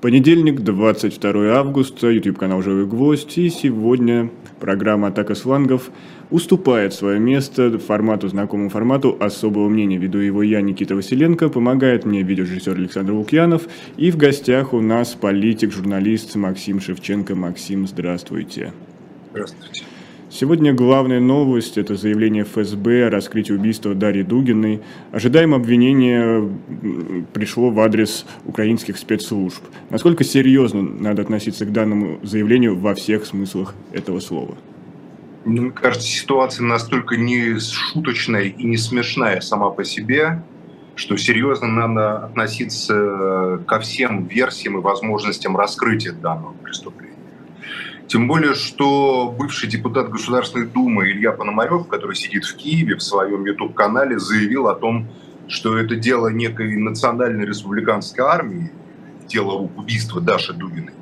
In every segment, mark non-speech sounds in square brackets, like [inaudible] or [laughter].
Понедельник, 22 августа, YouTube-канал «Живой гвоздь», и сегодня программа «Атака слангов» уступает свое место формату, знакомому формату особого мнения. Веду его я, Никита Василенко, помогает мне видеорежиссер Александр Лукьянов, и в гостях у нас политик, журналист Максим Шевченко. Максим, здравствуйте. Здравствуйте. Сегодня главная новость – это заявление ФСБ о раскрытии убийства Дарьи Дугиной. Ожидаемое обвинение пришло в адрес украинских спецслужб. Насколько серьезно надо относиться к данному заявлению во всех смыслах этого слова? Ну, мне кажется, ситуация настолько не шуточная и не смешная сама по себе, что серьезно надо относиться ко всем версиям и возможностям раскрытия данного преступления. Тем более, что бывший депутат Государственной Думы Илья Пономарев, который сидит в Киеве в своем YouTube-канале, заявил о том, что это дело некой национальной республиканской армии, дело убийства Даши Дугиной.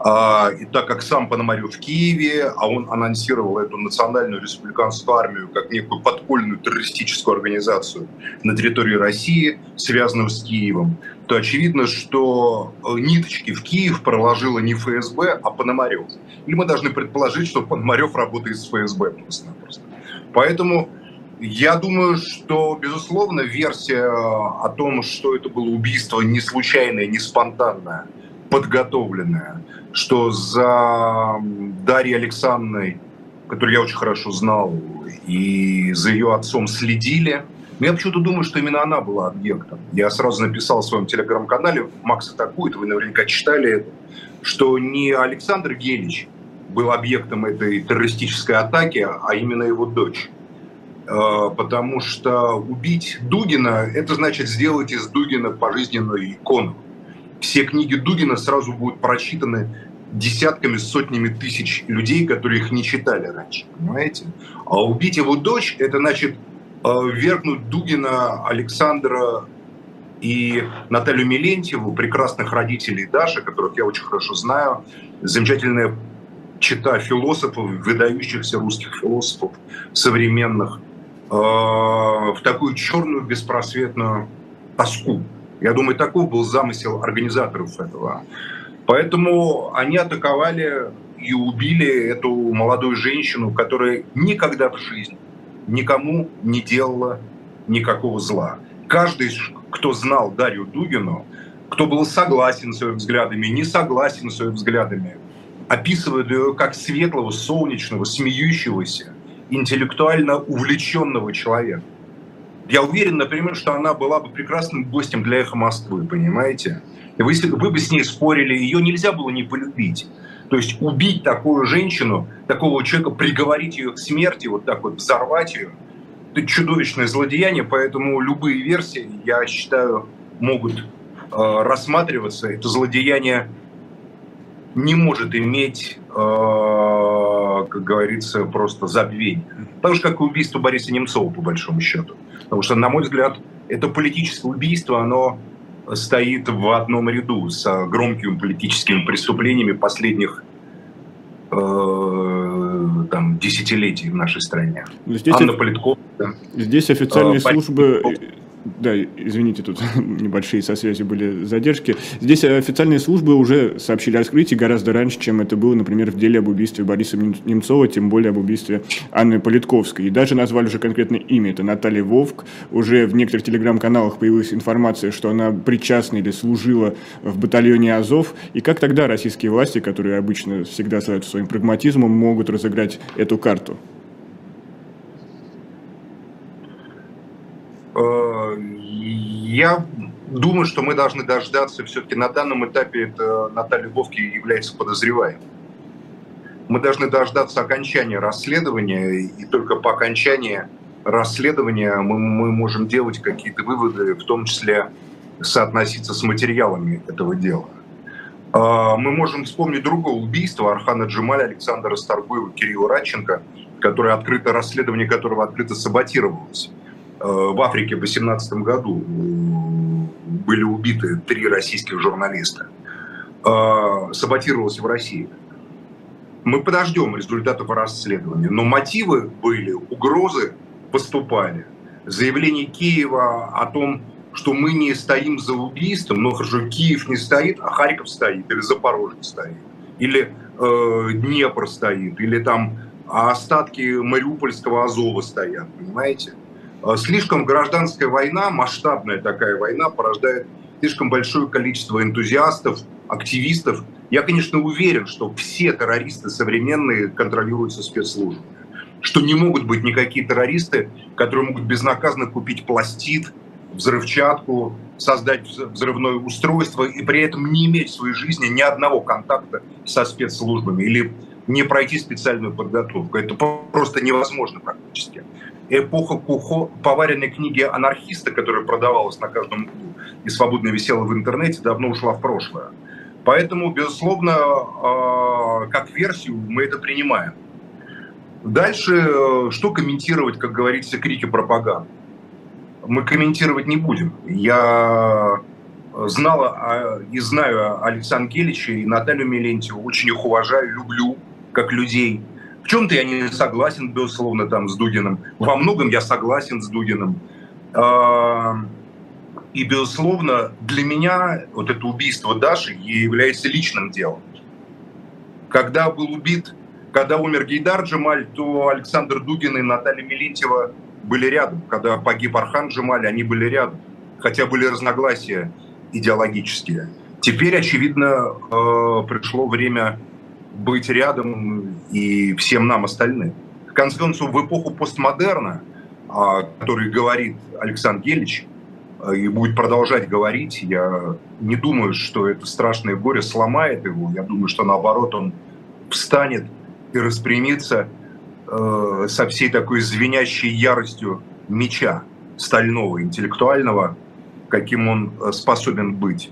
А, и так как сам Пономарев в Киеве, а он анонсировал эту национальную республиканскую армию как некую подпольную террористическую организацию на территории России, связанную с Киевом, то очевидно, что ниточки в Киев проложила не ФСБ, а Пономарев. Или мы должны предположить, что Пономарев работает с ФСБ просто-напросто. Поэтому я думаю, что, безусловно, версия о том, что это было убийство не случайное, не спонтанное, подготовленное, что за Дарьей Александровной, которую я очень хорошо знал, и за ее отцом следили – но я почему-то думаю, что именно она была объектом. Я сразу написал в своем телеграм-канале, Макс атакует, вы наверняка читали это, что не Александр Гелич был объектом этой террористической атаки, а именно его дочь. Э, потому что убить Дугина – это значит сделать из Дугина пожизненную икону. Все книги Дугина сразу будут прочитаны десятками, сотнями тысяч людей, которые их не читали раньше, понимаете? А убить его дочь – это значит Э, вергнуть Дугина, Александра и Наталью Милентьеву, прекрасных родителей Даши, которых я очень хорошо знаю, замечательная чита философов, выдающихся русских философов современных, э, в такую черную беспросветную тоску. Я думаю, таков был замысел организаторов этого. Поэтому они атаковали и убили эту молодую женщину, которая никогда в жизни никому не делала никакого зла. Каждый, кто знал Дарью Дугину, кто был согласен с ее взглядами, не согласен с ее взглядами, описывает ее как светлого, солнечного, смеющегося, интеллектуально увлеченного человека. Я уверен, например, что она была бы прекрасным гостем для «Эхо Москвы», понимаете? Вы, вы бы с ней спорили, ее нельзя было не полюбить. То есть убить такую женщину, такого человека, приговорить ее к смерти, вот так вот взорвать ее, это чудовищное злодеяние, поэтому любые версии, я считаю, могут э, рассматриваться. Это злодеяние не может иметь, э, как говорится, просто забвение. Так же, как и убийство Бориса Немцова, по большому счету. Потому что, на мой взгляд, это политическое убийство, оно стоит в одном ряду с громкими политическими преступлениями последних э, там, десятилетий в нашей стране. Здесь, Анна Политкова. Здесь официальные э, службы да, извините, тут [laughs] небольшие со связью были задержки. Здесь официальные службы уже сообщили о раскрытии гораздо раньше, чем это было, например, в деле об убийстве Бориса Немцова, тем более об убийстве Анны Политковской. И даже назвали уже конкретное имя. Это Наталья Вовк. Уже в некоторых телеграм-каналах появилась информация, что она причастна или служила в батальоне Азов. И как тогда российские власти, которые обычно всегда славятся своим прагматизмом, могут разыграть эту карту? Э, я думаю, что мы должны дождаться, все-таки на данном этапе это Наталья Вовки является подозреваемым. Мы должны дождаться окончания расследования, и только по окончании расследования мы, мы можем делать какие-то выводы, в том числе соотноситься с материалами этого дела. Э, мы можем вспомнить другое убийство Архана Джемаля, Александра Старгуева, Кирилла Радченко, которое открыто, расследование которого открыто саботировалось. Э, в Африке в 2018 году были убиты три российских журналиста. Э, саботировалось в России. Мы подождем результатов расследования. Но мотивы были, угрозы поступали. Заявление Киева о том, что мы не стоим за убийством, но хорошо, Киев не стоит, а Харьков стоит, или Запорожье стоит, или э, Днепр стоит, или там остатки Мариупольского Азова стоят, понимаете? Э, слишком гражданская война, масштабная такая война, порождает слишком большое количество энтузиастов, активистов. Я, конечно, уверен, что все террористы современные контролируются спецслужбами. Что не могут быть никакие террористы, которые могут безнаказанно купить пластид, взрывчатку, создать взрывное устройство и при этом не иметь в своей жизни ни одного контакта со спецслужбами или не пройти специальную подготовку. Это просто невозможно практически. Эпоха Кухо, поваренной книги анархиста, которая продавалась на каждом углу и свободно висела в интернете, давно ушла в прошлое. Поэтому, безусловно, а, как версию мы это принимаем. Дальше, э, что комментировать, как говорится, крики пропаганды? мы комментировать не будем. Я знала и знаю Александра Гелича и Наталью Мелентьеву, очень их уважаю, люблю как людей. Чем-то я не согласен, безусловно, там с Дугиным. Во многом я согласен с Дугиным. И, безусловно, для меня вот это убийство Даши является личным делом. Когда был убит, когда умер Гейдар Джамаль, то Александр Дугин и Наталья Мелентьева были рядом. Когда погиб Архан Джемаль, они были рядом. Хотя были разногласия идеологические. Теперь, очевидно, э, пришло время быть рядом и всем нам остальным. В конце концов, в эпоху постмодерна, о которой говорит Александр Гелич, э, и будет продолжать говорить, я не думаю, что это страшное горе сломает его. Я думаю, что наоборот он встанет и распрямится э, со всей такой звенящей яростью меча стального, интеллектуального, каким он э, способен быть.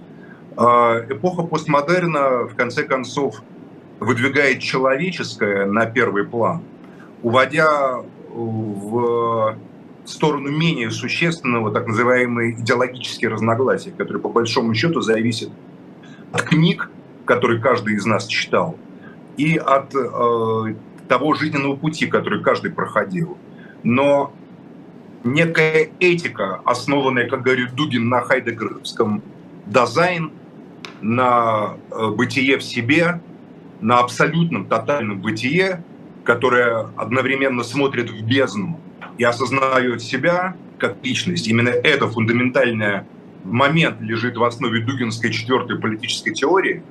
Э, эпоха постмодерна, в конце концов, выдвигает человеческое на первый план, уводя в сторону менее существенного, так называемые идеологические разногласия, которые по большому счету зависят от книг, которые каждый из нас читал, и от э, того жизненного пути, который каждый проходил. Но некая этика, основанная, как говорит Дугин, на хайдегеровском дизайн, на э, бытие в себе, на абсолютном, тотальном бытие, которое одновременно смотрит в бездну и осознает себя как личность. Именно это фундаментальный момент лежит в основе дугинской четвертой политической теории,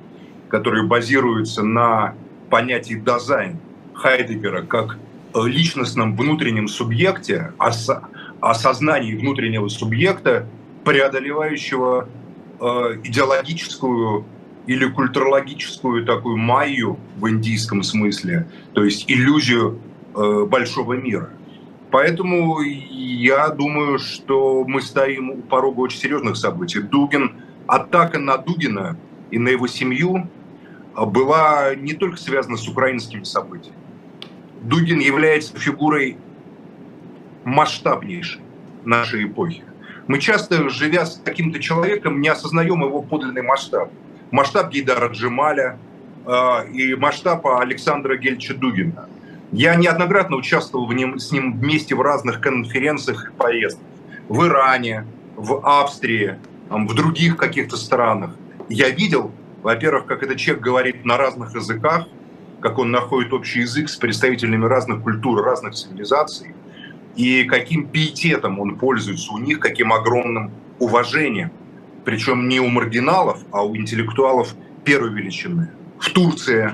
которая базируется на понятии дизайн, Хайдегера как личностном внутреннем субъекте, ос осознании внутреннего субъекта, преодолевающего э, идеологическую или культурологическую такую майю в индийском смысле, то есть иллюзию э, большого мира. Поэтому я думаю, что мы стоим у порога очень серьезных событий. Дугин, атака на Дугина и на его семью была не только связана с украинскими событиями. Дугин является фигурой масштабнейшей нашей эпохи. Мы часто, живя с каким-то человеком, не осознаем его подлинный масштаб. Масштаб Гейдара Джемаля э, и масштаб Александра Гельча Дугина. Я неоднократно участвовал в нем, с ним вместе в разных конференциях и поездках. В Иране, в Австрии, в других каких-то странах. Я видел, во-первых, как этот человек говорит на разных языках, как он находит общий язык с представителями разных культур, разных цивилизаций, и каким пиететом он пользуется у них, каким огромным уважением. Причем не у маргиналов, а у интеллектуалов первой величины. В Турции,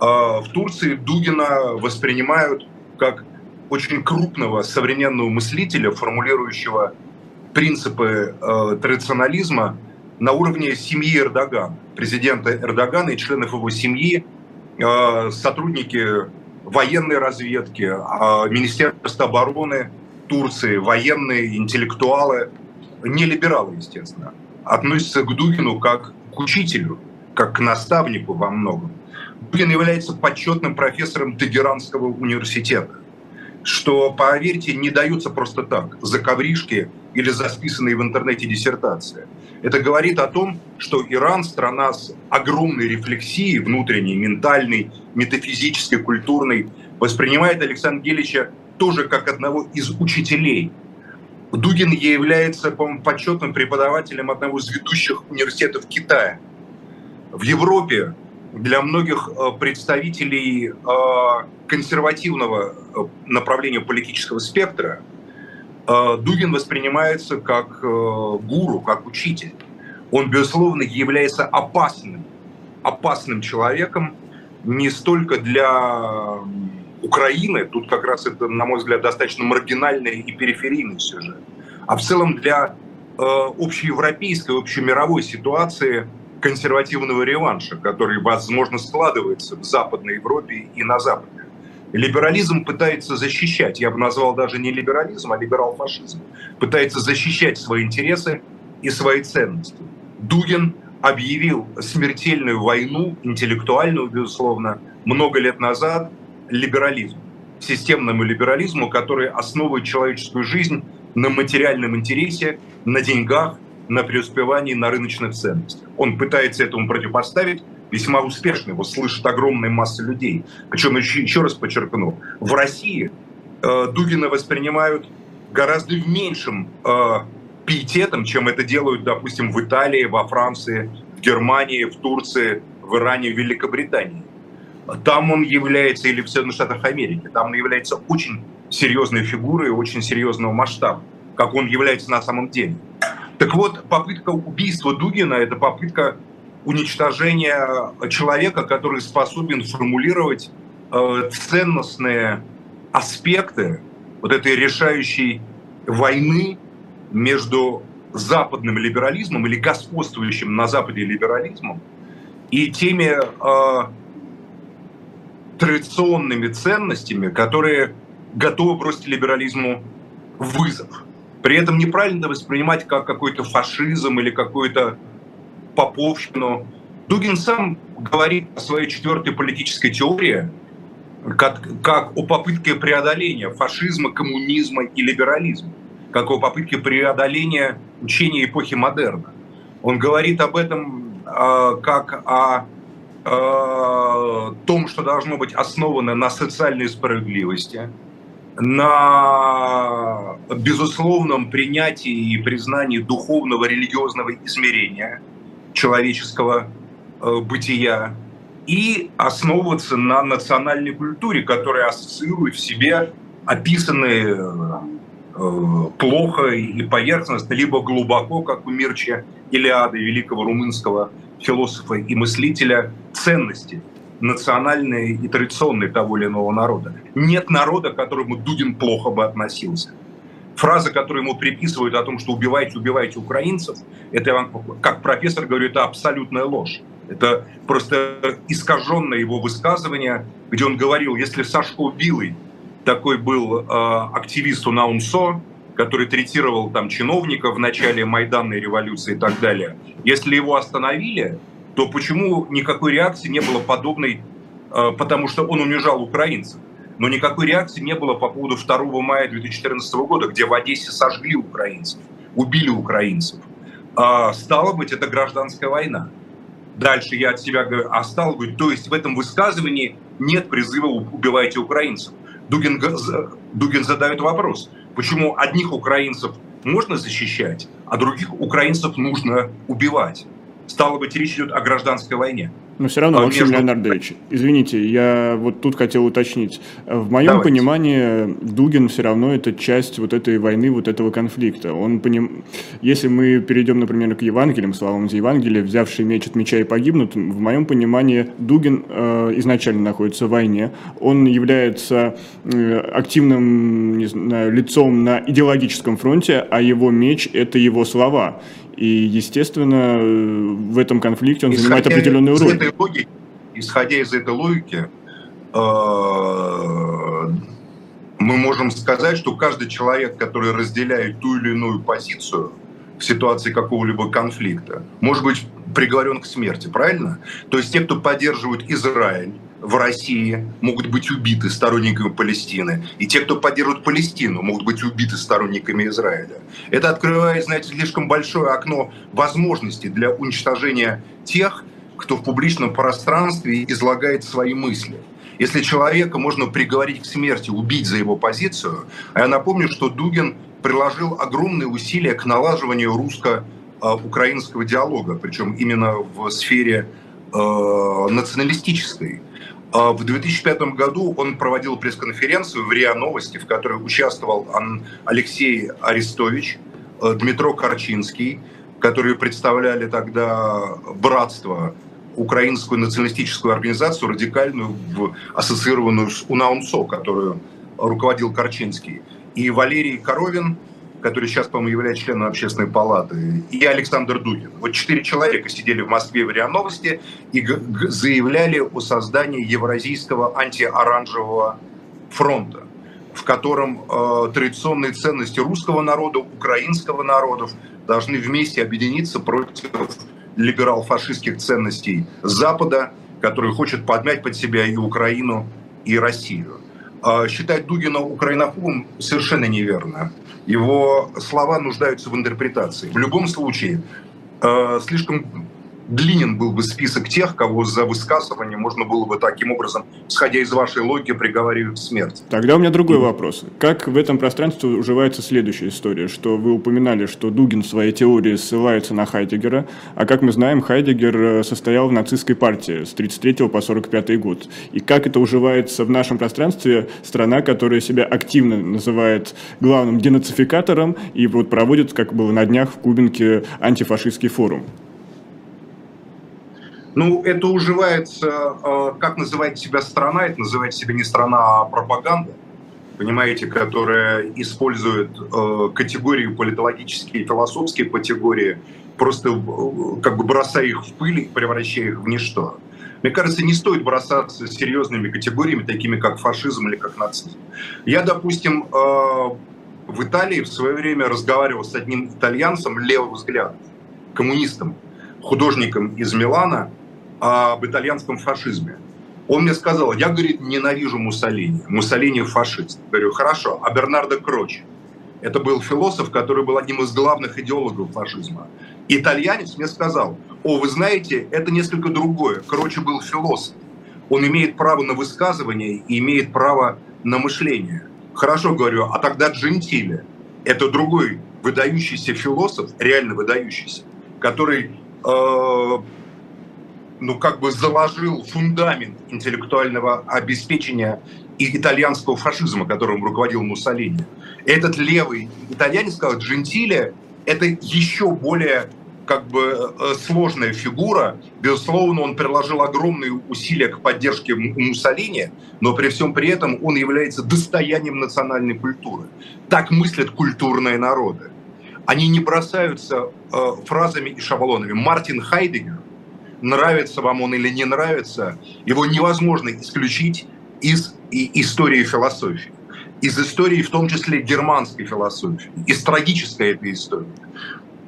а, в Турции Дугина воспринимают как очень крупного современного мыслителя, формулирующего принципы э, традиционализма на уровне семьи Эрдогана, президента Эрдогана и членов его семьи, Э, сотрудники военной разведки, а Министерства обороны Турции, военные, интеллектуалы, не либералы, естественно, относятся к Дугину как к учителю, как к наставнику во многом. Дугин является почетным профессором Тегеранского университета, что, поверьте, не даются просто так, за ковришки или за списанные в интернете диссертации. Это говорит о том, что Иран – страна с огромной рефлексией внутренней, ментальной, метафизической, культурной, воспринимает Александра Гелича тоже как одного из учителей. Дугин является, по-моему, почетным преподавателем одного из ведущих университетов Китая. В Европе для многих э, представителей э, консервативного э, направления политического спектра Дугин воспринимается как гуру, как учитель. Он, безусловно, является опасным, опасным человеком не столько для Украины, тут как раз это, на мой взгляд, достаточно маргинальный и периферийный сюжет, а в целом для общеевропейской, общемировой ситуации – консервативного реванша, который, возможно, складывается в Западной Европе и на Западе. Либерализм пытается защищать, я бы назвал даже не либерализм, а либерал-фашизм, пытается защищать свои интересы и свои ценности. Дугин объявил смертельную войну, интеллектуальную, безусловно, много лет назад либерализму, системному либерализму, который основывает человеческую жизнь на материальном интересе, на деньгах, на преуспевании на рыночных ценностях. Он пытается этому противопоставить, весьма успешно, его слышит огромная масса людей. Причем, еще, еще раз подчеркну, в России э, Дугина воспринимают гораздо в меньшем э, пиететом, чем это делают, допустим, в Италии, во Франции, в Германии, в Турции, в Иране, в Великобритании. Там он является, или в Соединенных Штатах Америки, там он является очень серьезной фигурой, очень серьезного масштаба, как он является на самом деле. Так вот, попытка убийства Дугина – это попытка уничтожения человека, который способен формулировать э, ценностные аспекты вот этой решающей войны между западным либерализмом или господствующим на Западе либерализмом и теми э, традиционными ценностями, которые готовы бросить либерализму вызов. При этом неправильно воспринимать как какой-то фашизм или какую-то поповщину. Дугин сам говорит о своей четвертой политической теории как, как о попытке преодоления фашизма, коммунизма и либерализма, как о попытке преодоления учения эпохи модерна. Он говорит об этом э, как о том, что должно быть основано на социальной справедливости, на безусловном принятии и признании духовного религиозного измерения человеческого э, бытия и основываться на национальной культуре, которая ассоциирует в себе описанные э, плохо и поверхностно, либо глубоко, как у Мирча Илиады, великого румынского философа и мыслителя, ценности – национальные и традиционные того или иного народа. Нет народа, к которому Дудин плохо бы относился. Фраза, которую ему приписывают о том, что убивайте, убивайте украинцев, это, как профессор говорю, это абсолютная ложь. Это просто искаженное его высказывание, где он говорил, если Сашко Билый, такой был э, активист у Наунсо, который третировал там чиновников в начале Майданной революции и так далее, если его остановили, то почему никакой реакции не было подобной, э, потому что он унижал украинцев? Но никакой реакции не было по поводу 2 мая 2014 года, где в Одессе сожгли украинцев, убили украинцев. А, стало быть, это гражданская война. Дальше я от себя говорю, а стало быть, то есть в этом высказывании нет призыва «убивайте украинцев». Дугин, Дугин задает вопрос, почему одних украинцев можно защищать, а других украинцев нужно убивать. Стало быть, речь идет о гражданской войне. Но все равно, Максим между... Леонардович, извините, я вот тут хотел уточнить. В моем Давайте. понимании Дугин все равно это часть вот этой войны, вот этого конфликта. Он поним... Если мы перейдем, например, к Евангелиям, словам из Евангелия, взявший меч от меча и погибнут, в моем понимании Дугин э, изначально находится в войне. Он является э, активным не знаю, лицом на идеологическом фронте, а его меч – это его слова. И, естественно, в этом конфликте он исходя занимает определенную роль. Этой логики, исходя из этой логики, э, мы можем сказать, что каждый человек, который разделяет ту или иную позицию в ситуации какого-либо конфликта, может быть приговорен к смерти, правильно? То есть те, кто поддерживают Израиль, в России могут быть убиты сторонниками Палестины, и те, кто поддерживает Палестину, могут быть убиты сторонниками Израиля. Это открывает, знаете, слишком большое окно возможностей для уничтожения тех, кто в публичном пространстве излагает свои мысли. Если человека можно приговорить к смерти, убить за его позицию, а я напомню, что Дугин приложил огромные усилия к налаживанию русско-украинского диалога, причем именно в сфере э, националистической. А в 2005 году он проводил пресс-конференцию в РИА Новости, в которой участвовал Алексей Арестович, э, Дмитро Корчинский, которые представляли тогда братство украинскую националистическую организацию, радикальную, ассоциированную с УНАУНСО, которую руководил Корчинский, и Валерий Коровин, который сейчас, по-моему, является членом общественной палаты, и Александр Дугин. Вот четыре человека сидели в Москве в РИА Новости и заявляли о создании Евразийского антиоранжевого фронта, в котором э, традиционные ценности русского народа, украинского народов должны вместе объединиться против либерал-фашистских ценностей Запада, который хочет подмять под себя и Украину, и Россию. А считать Дугина украинофобом совершенно неверно. Его слова нуждаются в интерпретации. В любом случае, э, слишком длинен был бы список тех, кого за высказывание можно было бы таким образом, исходя из вашей логики, приговаривать к смерти. Тогда у меня другой вопрос. Как в этом пространстве уживается следующая история, что вы упоминали, что Дугин в своей теории ссылается на Хайдегера, а как мы знаем, Хайдегер э, состоял в нацистской партии с 33 по 45 год. И как это уживается в нашем пространстве страна, которая себя активно называет главным денацификатором и вот проводит, как было на днях в Кубинке, антифашистский форум? Ну, это уживается, э, как называет себя страна, это называет себя не страна, а пропаганда, понимаете, которая использует э, категории политологические, философские категории, просто э, как бы бросая их в пыль и превращая их в ничто. Мне кажется, не стоит бросаться серьезными категориями, такими как фашизм или как нацизм. Я, допустим, в Италии в свое время разговаривал с одним итальянцем левого взгляда, коммунистом, художником из Милана, об итальянском фашизме. Он мне сказал, я, говорит, ненавижу Муссолини. Муссолини фашист. Говорю, хорошо, а Бернардо Крочи? Это был философ, который был одним из главных идеологов фашизма. Итальянец мне сказал, о, вы знаете, это несколько другое. Крочи был философ. Он имеет право на высказывание и имеет право на мышление. Хорошо, говорю, а тогда Джентиле – это другой выдающийся философ, реально выдающийся, который э, ну, как бы заложил фундамент интеллектуального обеспечения и итальянского фашизма, которым руководил Муссолини. Этот левый итальянец сказал, Джентиле – это еще более как бы э, сложная фигура. Безусловно, он приложил огромные усилия к поддержке Муссолини, но при всем при этом он является достоянием национальной культуры. Так мыслят культурные народы. Они не бросаются э, фразами и шаблонами. Мартин Хайдегер нравится вам он или не нравится, его невозможно исключить из истории философии. Из истории, в том числе германской философии. Из трагической этой истории.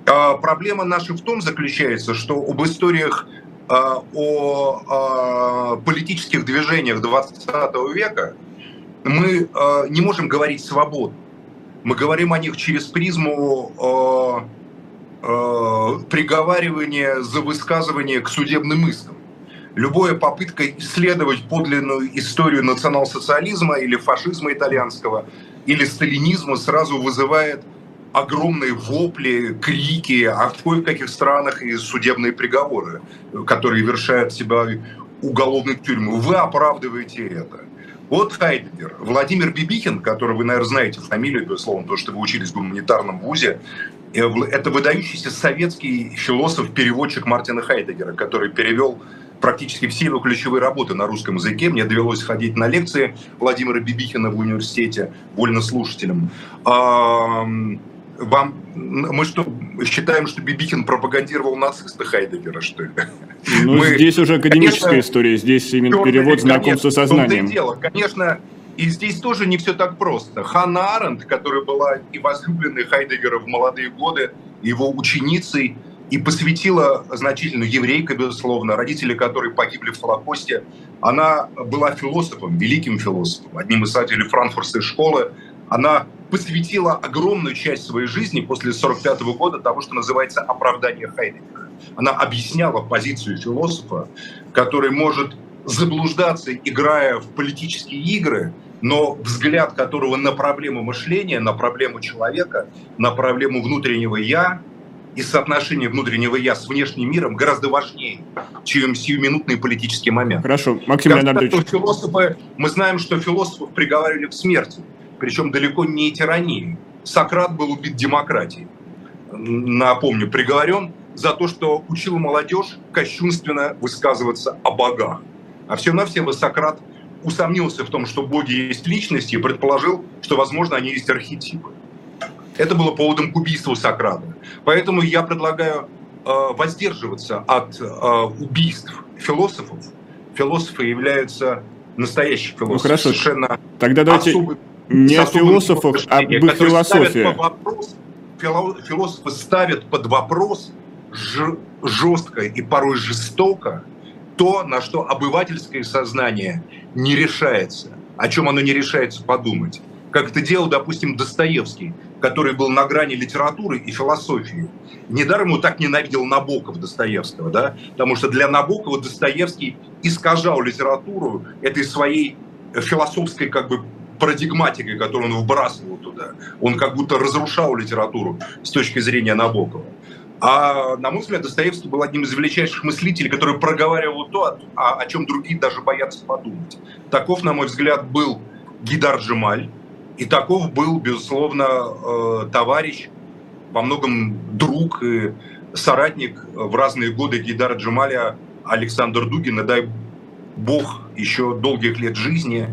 А проблема наша в том заключается, что об историях а, о а, политических движениях 20 века мы не можем говорить свободно. Мы говорим о них через призму приговаривание за высказывание к судебным искам. Любая попытка исследовать подлинную историю национал-социализма или фашизма итальянского или сталинизма сразу вызывает огромные вопли, крики, а в кое-каких странах и судебные приговоры, которые вершают себя уголовной тюрьмы. Вы оправдываете это. Вот Хайдегер. Владимир Бибихин, который вы, наверное, знаете фамилию, безусловно, то, что вы учились в гуманитарном вузе, э, это выдающийся советский философ-переводчик Мартина Хайдегера, который перевел практически все его ключевые работы на русском языке. Мне довелось ходить на лекции Владимира Бибихина в университете вольнослушателем вам, мы что, считаем, что Бибикин пропагандировал нациста Хайдегера, что ли? Ну, мы, здесь уже академическая конечно, история, здесь именно перевод знакомства со знанием. Дело. Конечно, и здесь тоже не все так просто. Ханна Аренд, которая была и возлюбленной Хайдегера в молодые годы, его ученицей, и посвятила значительно еврейка, безусловно, родители которой погибли в Холокосте. Она была философом, великим философом, одним из создателей франкфуртской школы. Она посвятила огромную часть своей жизни после 1945 года того, что называется оправдание Хайдегера. Она объясняла позицию философа, который может заблуждаться, играя в политические игры, но взгляд которого на проблему мышления, на проблему человека, на проблему внутреннего «я», и соотношение внутреннего «я» с внешним миром гораздо важнее, чем сиюминутный политический момент. Хорошо. Максим Леонардович. Философы, мы знаем, что философов приговаривали к смерти, причем далеко не тирании. Сократ был убит демократией. Напомню, приговорен за то, что учил молодежь кощунственно высказываться о богах. А все-навсего Сократ усомнился в том, что боги есть личности, и предположил, что, возможно, они есть архетипы. Это было поводом к убийству Сократа. Поэтому я предлагаю э, воздерживаться от э, убийств философов. Философы являются настоящие философы. Ну хорошо, совершенно тогда давайте особый, не о философах, а об их философии. Вопрос, философы ставят под вопрос жестко и порой жестоко то, на что обывательское сознание не решается, о чем оно не решается подумать. Как это делал, допустим, Достоевский, который был на грани литературы и философии. Недаром он так ненавидел Набоков Достоевского, да? потому что для Набокова Достоевский искажал литературу этой своей философской как бы парадигматикой, которую он вбрасывал туда. Он как будто разрушал литературу с точки зрения Набокова. А, на мой взгляд, Достоевский был одним из величайших мыслителей, который проговаривал то, о, о чем другие даже боятся подумать. Таков, на мой взгляд, был Гидар Джемаль, и таков был, безусловно, э, товарищ, во многом друг и соратник в разные годы Гидара Джемаля Александр Дугин, и дай бог еще долгих лет жизни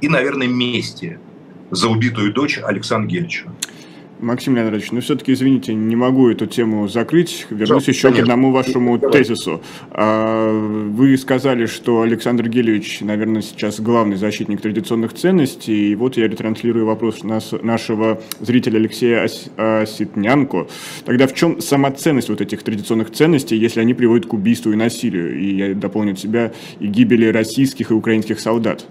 и, наверное, мести за убитую дочь Александра Гельча. Максим Леонидович, ну все-таки, извините, не могу эту тему закрыть. Вернусь да, еще конечно. к одному вашему Давай. тезису. А, вы сказали, что Александр Гелевич, наверное, сейчас главный защитник традиционных ценностей. И вот я ретранслирую вопрос нашего зрителя Алексея Осетнянко. Тогда в чем сама ценность вот этих традиционных ценностей, если они приводят к убийству и насилию? И я дополню от себя, и гибели российских и украинских солдат.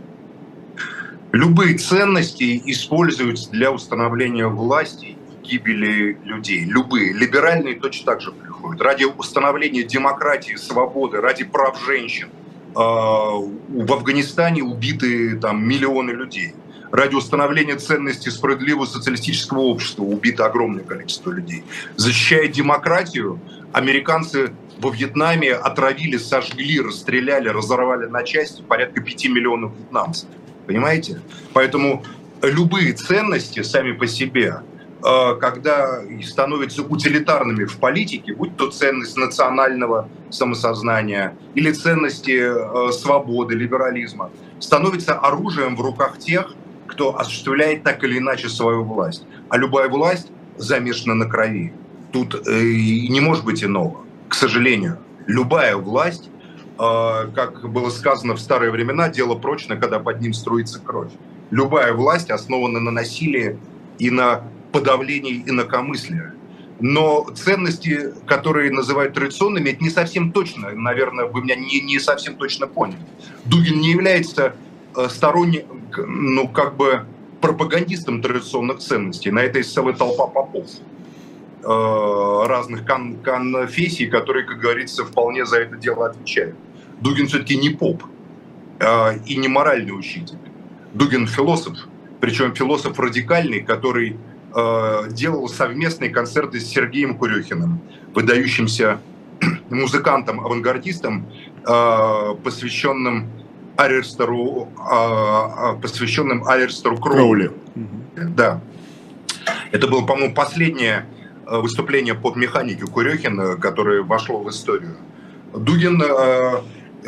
Любые ценности используются для установления власти гибели людей. Любые. Либеральные точно так же приходят. Ради установления демократии, свободы, ради прав женщин. А, в Афганистане убиты там миллионы людей. Ради установления ценностей справедливого социалистического общества убито огромное количество людей. Защищая демократию, американцы во Вьетнаме отравили, сожгли, расстреляли, разорвали на части порядка 5 миллионов вьетнамцев. Понимаете? Поэтому любые ценности сами по себе когда становятся утилитарными в политике, будь то ценность национального самосознания или ценности э, свободы, либерализма, становится оружием в руках тех, кто осуществляет так или иначе свою власть. А любая власть замешана на крови. Тут э, не может быть иного. К сожалению, любая власть, как было сказано в старые времена, дело прочно, когда под ним струится кровь. Любая власть основана на насилии и на подавлении инакомыслия. Но ценности, которые называют традиционными, это не совсем точно. Наверное, вы меня не, не совсем точно поняли. Дугин не является э, сторонником, ну, как бы пропагандистом традиционных ценностей. На это есть целая толпа попов э, разных кон конфессий, которые, как говорится, вполне за это дело отвечают. Дугин все-таки не поп э, и не моральный учитель. Дугин философ, причем философ радикальный, который Э, делал совместные концерты с Сергеем Курехиным, выдающимся [clears throat] музыкантом-авангардистом, э, посвященным Алерстеру, э, посвященным Алерстеру Кроули. Кроули. Да. Это было, по-моему, последнее выступление под механики Курехина, которое вошло в историю. Дугин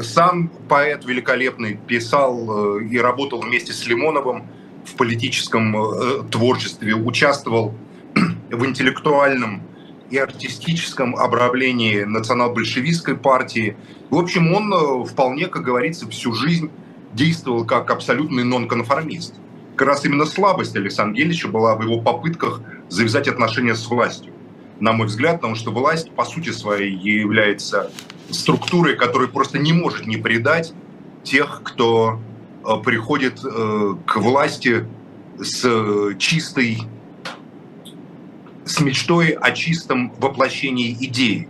сам поэт великолепный, писал и работал вместе с Лимоновым в политическом э, творчестве, участвовал [clears throat] в интеллектуальном и артистическом обравлении национал-большевистской партии. В общем, он э, вполне, как говорится, всю жизнь действовал как абсолютный нонконформист. Как раз именно слабость Александра Гельевича была в его попытках завязать отношения с властью. На мой взгляд, потому что власть по сути своей является структурой, которая просто не может не предать тех, кто приходит э, к власти с э, чистой, с мечтой о чистом воплощении идеи.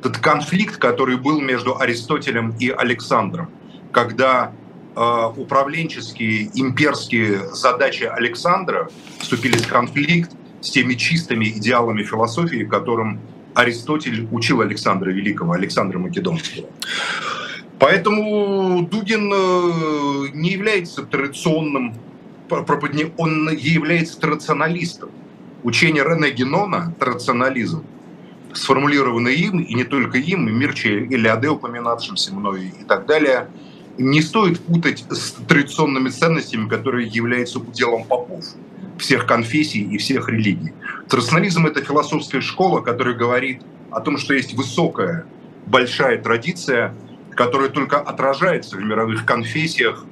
Этот конфликт, который был между Аристотелем и Александром, когда управленческие, имперские задачи Александра вступили в конфликт с теми чистыми идеалами философии, которым Аристотель учил Александра Великого, Александра Македонского. Поэтому Дугин э, не является традиционным, он является традиционалистом. Учение Рене Генона, традиционализм, сформулированное им, и не только им, и Мирче Илиаде, упоминавшимся мной и так далее, не стоит путать с традиционными ценностями, которые являются уделом попов всех конфессий и всех религий. Традиционализм — это философская школа, которая говорит о том, что есть высокая, большая традиция, которая только отражается в мировых конфессиях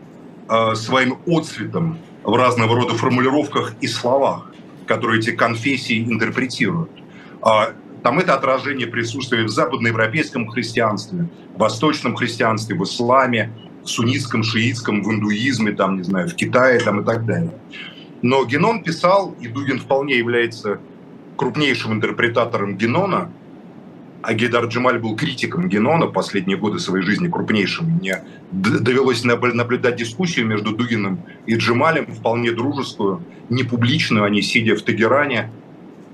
э, своим отцветом в разного рода формулировках и словах, которые эти конфессии интерпретируют. А там это отражение присутствия в западноевропейском христианстве, в восточном христианстве, в исламе, в суннитском, шиитском, в индуизме, там, не знаю, в Китае там, и так далее. Но Генон писал, и Дугин вполне является крупнейшим интерпретатором Генона, а Гейдар Джемаль был критиком Генона последние годы своей жизни, крупнейшим. Мне довелось наблюдать дискуссию между Дугиным и Джемалем, вполне дружескую, не публичную. Они, сидя в Тегеране,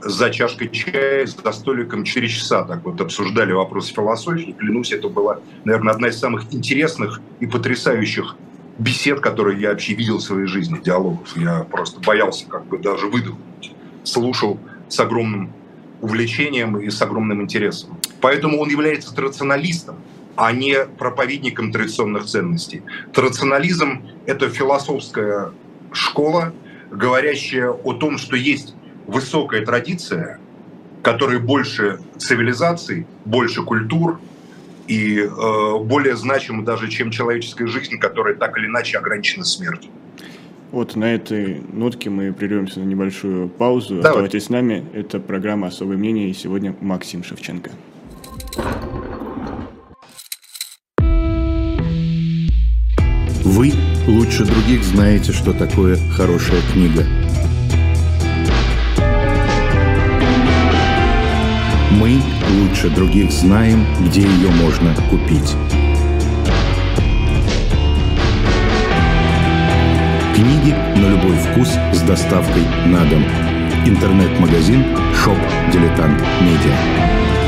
за чашкой чая, за столиком 4 часа так вот обсуждали вопрос философии. Клянусь, это была, наверное, одна из самых интересных и потрясающих бесед, которые я вообще видел в своей жизни, диалогов. Я просто боялся как бы даже выдохнуть. Слушал с огромным увлечением и с огромным интересом. Поэтому он является традиционалистом, а не проповедником традиционных ценностей. Традиционализм – это философская школа, говорящая о том, что есть высокая традиция, которая больше цивилизаций, больше культур – и э, более значимы даже, чем человеческая жизнь, которая так или иначе ограничена смертью. Вот на этой нотке мы прервемся на небольшую паузу. Давай. Оставайтесь с нами. Это программа «Особое мнение» и сегодня Максим Шевченко. Вы лучше других знаете, что такое хорошая книга. Мы лучше других знаем, где ее можно купить. Книги на любой вкус с доставкой на дом. Интернет-магазин «Shop Diletant Media».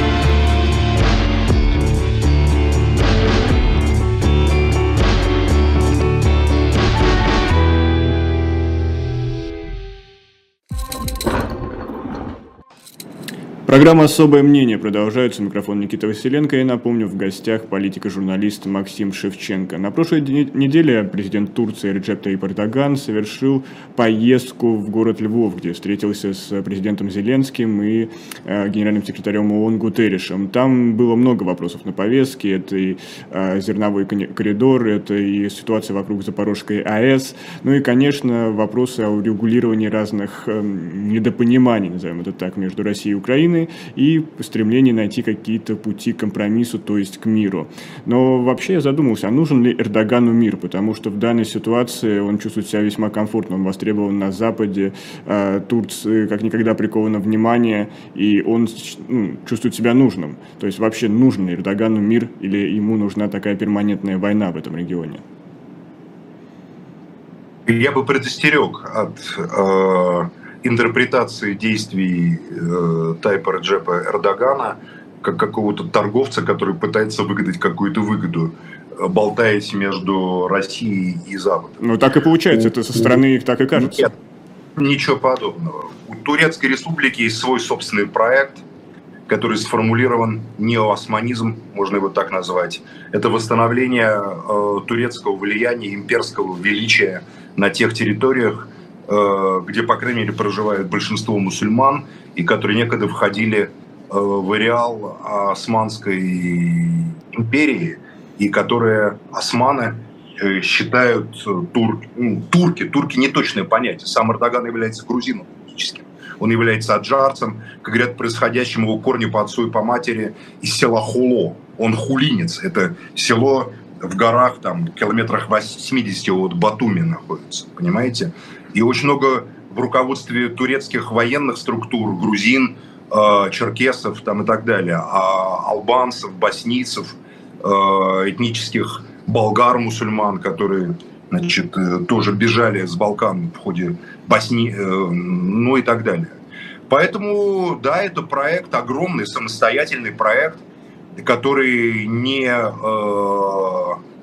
Программа «Особое мнение» продолжается. Микрофон Никита Василенко. И напомню, в гостях политика-журналист Максим Шевченко. На прошлой неделе президент Турции Реджеп Таyyip Эрдоган совершил поездку в город Львов, где встретился с президентом Зеленским и э, генеральным секретарем ООН Гутерришем. Там было много вопросов на повестке. Это и э, зерновой коридор, это и ситуация вокруг Запорожской АЭС. Ну и, конечно, вопросы о урегулировании разных э, недопониманий, назовем это так, между Россией и Украиной и стремление найти какие-то пути к компромиссу, то есть к миру. Но вообще я задумался, а нужен ли Эрдогану мир, потому что в данной ситуации он чувствует себя весьма комфортно, он востребован на Западе, а Турция как никогда приковано внимание, и он ну, чувствует себя нужным. То есть вообще нужен ли Эрдогану мир или ему нужна такая перманентная война в этом регионе? Я бы предостерег от э, интерпретации действий э, Тайпа Реджепа Эрдогана как какого-то торговца, который пытается выгадать какую-то выгоду, э, болтаясь между Россией и Западом. Ну так и получается, это со стороны их так и кажется. Нет, ничего подобного. У Турецкой Республики есть свой собственный проект, который сформулирован неоосманизм, можно его так назвать. Это восстановление э, турецкого влияния, имперского величия на тех территориях, где, по крайней мере, проживает большинство мусульман, и которые некогда входили э, в ареал Османской империи, и которые османы э, считают тур, ну, турки, турки не точное понятие. Сам Эрдоган является грузином фактически. Он является аджарцем, как говорят, происходящим его корни по отцу и по матери из села Хуло. Он хулинец. Это село в горах, там, километрах 80 от Батуми находится, понимаете? И очень много в руководстве турецких военных структур, грузин, э, черкесов там и так далее, а албанцев, боснийцев, э, этнических болгар-мусульман, которые значит, э, тоже бежали с Балкан в ходе Босни, э, ну и так далее. Поэтому, да, это проект, огромный самостоятельный проект, который не... Э,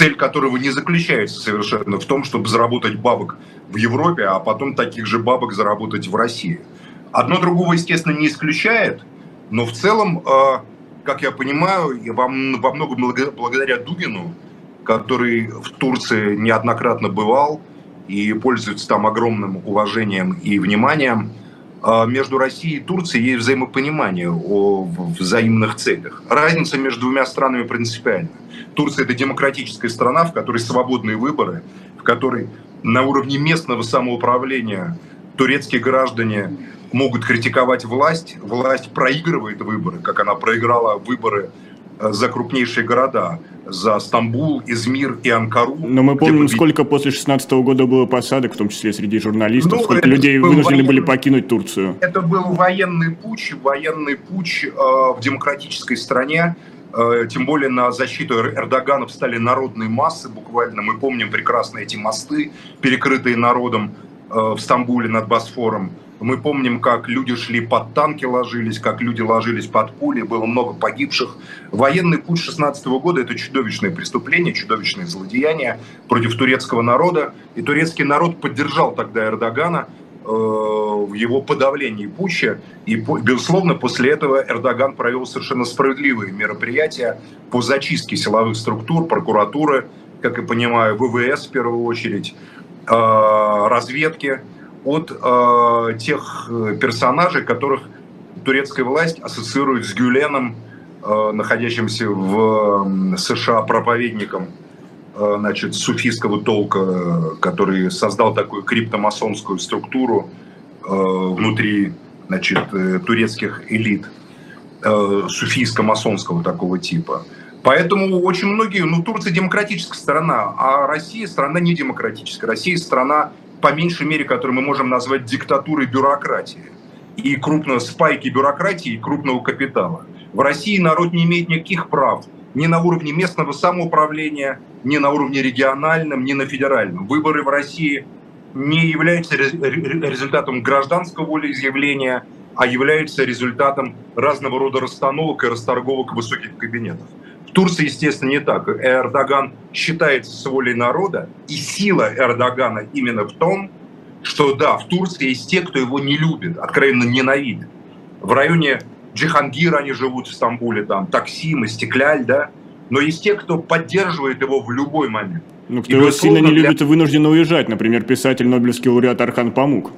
цель которого не заключается совершенно в том, чтобы заработать бабок в Европе, а потом таких же бабок заработать в России. Одно другого, естественно, не исключает, но в целом, как я понимаю, во многом благодаря Дугину, который в Турции неоднократно бывал и пользуется там огромным уважением и вниманием. А между Россией и Турцией есть взаимопонимание о взаимных целях. Разница между двумя странами принципиальна. Турция – это демократическая страна, в которой свободные выборы, в которой на уровне местного самоуправления турецкие граждане могут критиковать власть, власть проигрывает выборы, как она проиграла выборы э, за крупнейшие города за Стамбул, Измир и Анкару. Но мы помним, победили... сколько после 16 года было посадок, в том числе среди журналистов, ну, сколько людей вынуждены военный... были покинуть Турцию. Это был военный путь, военный путь э, в демократической стране, э, тем более на защиту Эрдогана встали народные массы буквально. Мы помним прекрасно эти мосты, перекрытые народом э, в Стамбуле над Босфором. Мы помним, как люди шли под танки, ложились, как люди ложились под пули, было много погибших. Военный путь 16 года – это чудовищное преступление, чудовищное злодеяние против турецкого народа. И турецкий народ поддержал тогда Эрдогана э, в его подавлении путча. И, безусловно, после этого Эрдоган провел совершенно справедливые мероприятия по зачистке силовых структур, прокуратуры, как я понимаю, ВВС в первую очередь, э, разведки – от э, тех персонажей, которых турецкая власть ассоциирует с Гюленом, э, находящимся в США проповедником э, значит, суфийского толка, который создал такую криптомасонскую структуру э, внутри значит, э, турецких элит э, суфийско-масонского такого типа. Поэтому очень многие, ну, Турция демократическая страна, а Россия страна не демократическая. Россия страна по меньшей мере, которую мы можем назвать диктатурой бюрократии. И крупного спайки бюрократии, и крупного капитала. В России народ не имеет никаких прав ни на уровне местного самоуправления, ни на уровне региональном, ни на федеральном. Выборы в России не являются результатом гражданского волеизъявления, а являются результатом разного рода расстановок и расторговок высоких кабинетов. В Турции, естественно, не так. Эрдоган считается с волей народа, и сила Эрдогана именно в том, что да, в Турции есть те, кто его не любит, откровенно ненавидит. В районе Джихангира они живут в Стамбуле, там, Таксим, Истекляль, да, но есть те, кто поддерживает его в любой момент. Ну, кто и его сильно не любит и вынужден уезжать, например, писатель, Нобелевский лауреат Архан Памук.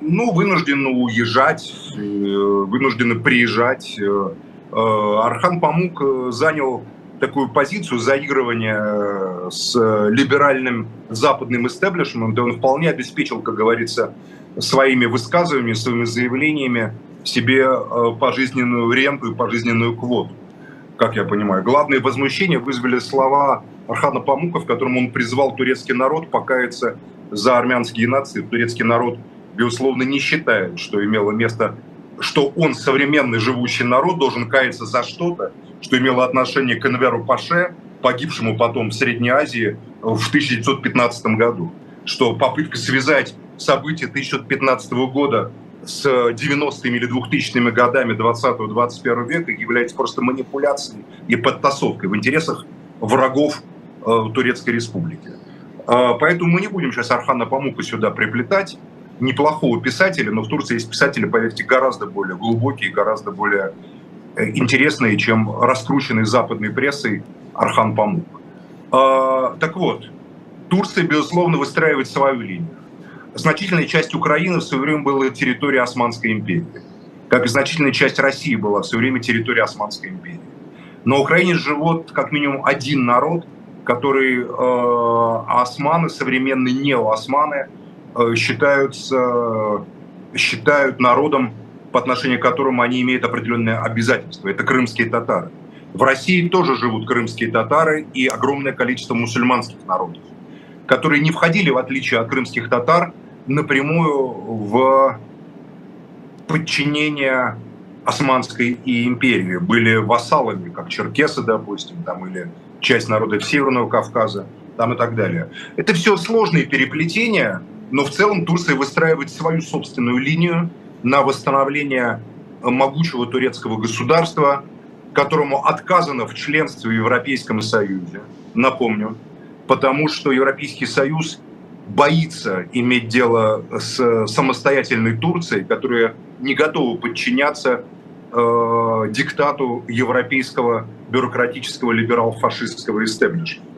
Ну, вынуждены уезжать, э, вынуждены приезжать, Э, Архан Памук э, занял такую позицию заигрывания э, с либеральным западным истеблишментом, он вполне обеспечил, как говорится, своими высказываниями, своими заявлениями себе пожизненную ренту и пожизненную квоту, как я понимаю. Главное возмущение вызвали слова Архана Памука, в котором он призвал турецкий народ покаяться за армянский геноцид. Турецкий народ, безусловно, не считает, что имело место что он, современный живущий народ, должен каяться за что-то, что имело отношение к Энверу Паше, погибшему потом в Средней Азии в 1915 году. Что попытка связать события 1915 года с 90-ми или 2000-ми годами 20-21 века является просто манипуляцией и подтасовкой в интересах врагов э, Турецкой Республики. Э, поэтому мы не будем сейчас Архана Памука сюда приплетать неплохого писателя, но в Турции есть писатели, поверьте, гораздо более глубокие, гораздо более э, интересные, чем раскрученный западной прессой Архан Памук. А, так вот, Турция, безусловно, выстраивает свою линию. Значительная часть Украины в свое время была территорией Османской империи, как и значительная часть России была в свое время территорией Османской империи. На Украине живет как минимум один народ, который э, османы, современные неоосманы, считаются, считают народом, по отношению к которому они имеют определенные обязательства. Это крымские татары. В России тоже живут крымские татары и огромное количество мусульманских народов, которые не входили, в отличие от крымских татар, напрямую в подчинение Османской и империи. Были вассалами, как черкесы, допустим, там, или часть народов Северного Кавказа, там и так далее. Это все сложные переплетения, но в целом Турция выстраивает свою собственную линию на восстановление могучего турецкого государства, которому отказано в членстве в Европейском Союзе, напомню, потому что Европейский Союз боится иметь дело с самостоятельной Турцией, которая не готова подчиняться э, диктату европейского бюрократического либерал-фашистского истеблишмента.